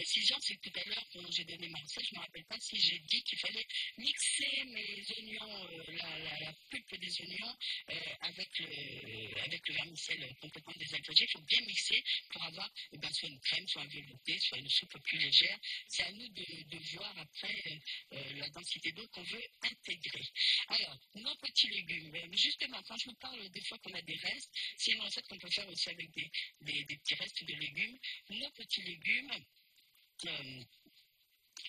précision, c'est que tout à l'heure, quand j'ai donné ma recette, je ne me rappelle pas si j'ai dit qu'il fallait mixer mes oignons, euh, la, pulpe des oignons, euh, avec, le, avec le vermicelle complètement désagrégé. Il faut bien mixer pour avoir eh ben, soit une crème, soit un velouté, soit une soupe plus légère. C'est à nous de, voir après euh, la densité d'eau qu'on veut intégrer. Alors, nos petits légumes. Justement, quand je vous parle des fois qu'on a des restes, c'est une recette qu'on peut faire aussi avec des, petits restes de légumes. Nos petits légumes,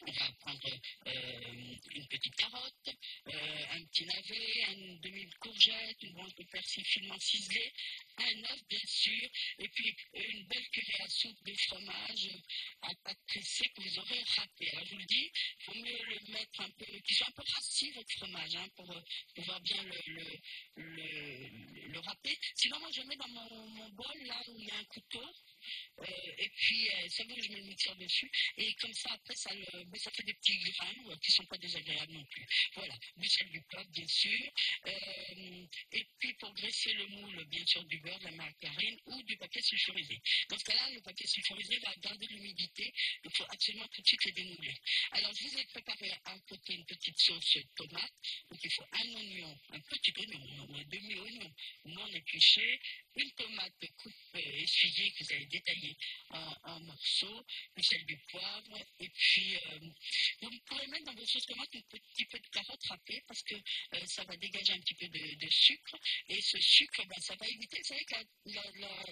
on va prendre euh, une petite carotte, euh, un petit navet, une demi-courgette, une branche de persil finement ciselée, un œuf bien sûr, et puis une belle cuillère à soupe de fromage à pâte pressée que vous aurez râpé. Alors je vous le dis, il faut mieux le mettre un peu, qu'il soit un peu rassis votre fromage, hein, pour euh, pouvoir bien le, le, râper. Sinon moi je mets dans mon, mon bol là où il y a un couteau, euh, et puis, euh, ça veut je mets le mixeur dessus. Et comme ça, après, ça, le, ça fait des petits grains qui ne sont pas désagréables non plus. Voilà, du sel, du poivre, bien sûr. Euh, et puis, pour graisser le moule, bien sûr, du beurre, de la margarine ou du papier sulfurisé. Dans ce cas-là, le papier sulfurisé va garder l'humidité. Il faut absolument tout de suite les démouler. Alors, je vous ai préparé à côté une petite sauce tomate. Donc, il faut un oignon, un petit oignon, un demi-oignon non épluché, une tomate coupe essuyée que vous allez détailler en, morceaux, du sel du poivre, et puis euh, vous pourrez mettre dans vos sauces tomates un petit peu de carotte râpée parce que euh, ça va dégager un petit peu de, sucre, et ce sucre, ben, ça va éviter, vous savez que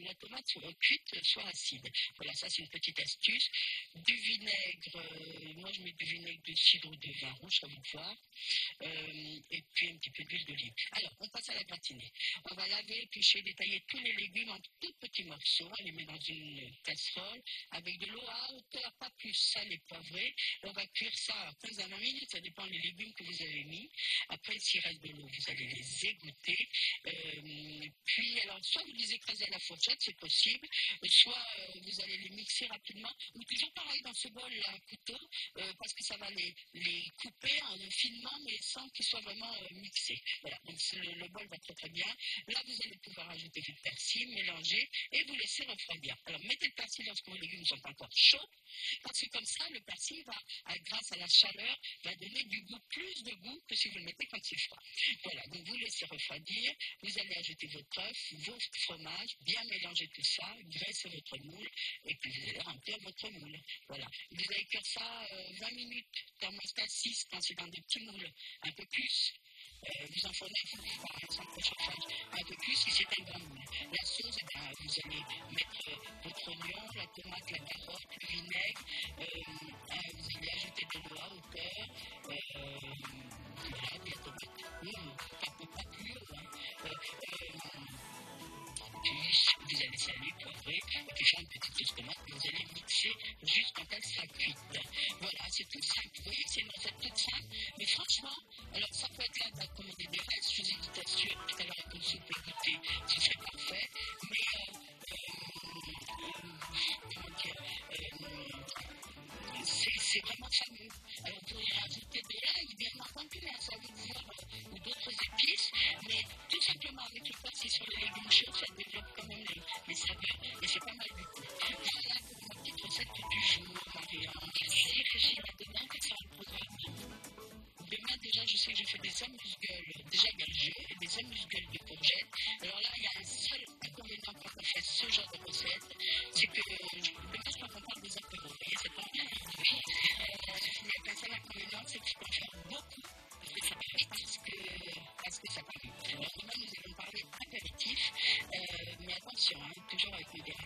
la, tomate soit cuite soit acide. Voilà, ça c'est une petite astuce. Du vinaigre, euh, moi je mets du vinaigre de cidre ou de vin rouge, ça vous voir, et puis un petit peu d'huile d'olive. Alors, on passe à la gratinée. On va laver, éplucher, détailler les légumes en tout petits morceaux. On les met dans une casserole avec de l'eau à hauteur, pas plus sale et poivrée. On va cuire ça 15 à 20 minutes, ça dépend des légumes que vous avez mis. Après, s'il reste de l'eau, vous allez les égoutter. Euh, puis, alors, soit vous les écrasez à la fourchette, c'est possible, soit euh, vous allez les mixer rapidement, ou toujours pareil dans ce bol-là, à couteau, euh, parce que ça va les, les couper en finement, mais sans qu'ils soient vraiment mixés. Voilà, donc le, bol va très très bien. Là, vous allez pouvoir ajouter persil, mélanger et vous laisser refroidir. Alors, mettez le persil lorsque vos légumes sont encore chauds, parce que comme ça, le persil va, grâce à la chaleur, va donner du goût, plus de goût que si vous le mettez quand c'est froid. Voilà, donc vous laissez refroidir, vous allez ajouter votre œuf, votre fromage, bien mélanger tout ça, graisser votre moule, et puis vous allez remplir votre moule. Voilà. Vous allez cuire ça 20 euh, minutes, thermostat 6 quand c'est dans des petits moules, un peu plus. vous allez mettre votre oignon, la tomate, la carotte, le vinaigre, vous allez ajouter des noix au cœur, voilà, la tomate, non, pas, pas pure, vous allez saler, poivrer, une petite sauce tomate, vous allez mixer jusqu'à elle sera cuite. Voilà, c'est tout simple. Vous voyez, c'est une recette toute simple, mais franchement, alors ça peut être là de commander des restes, je vous invite à tout à l'heure à consulter, goûter, si c'est Alors là, il y a un seul inconvénient quand on fait ce genre de recette, c'est que je ne peux pas qu'on des apéros. Vous voyez, c'est pas bien arrivé. Il n'y a pas ça l'inconvénient, c'est qu'il faut faire beaucoup parce que ça parce que, ça parle. Alors demain, nous allons parler apéritif, euh, mais attention, hein, toujours avec modération.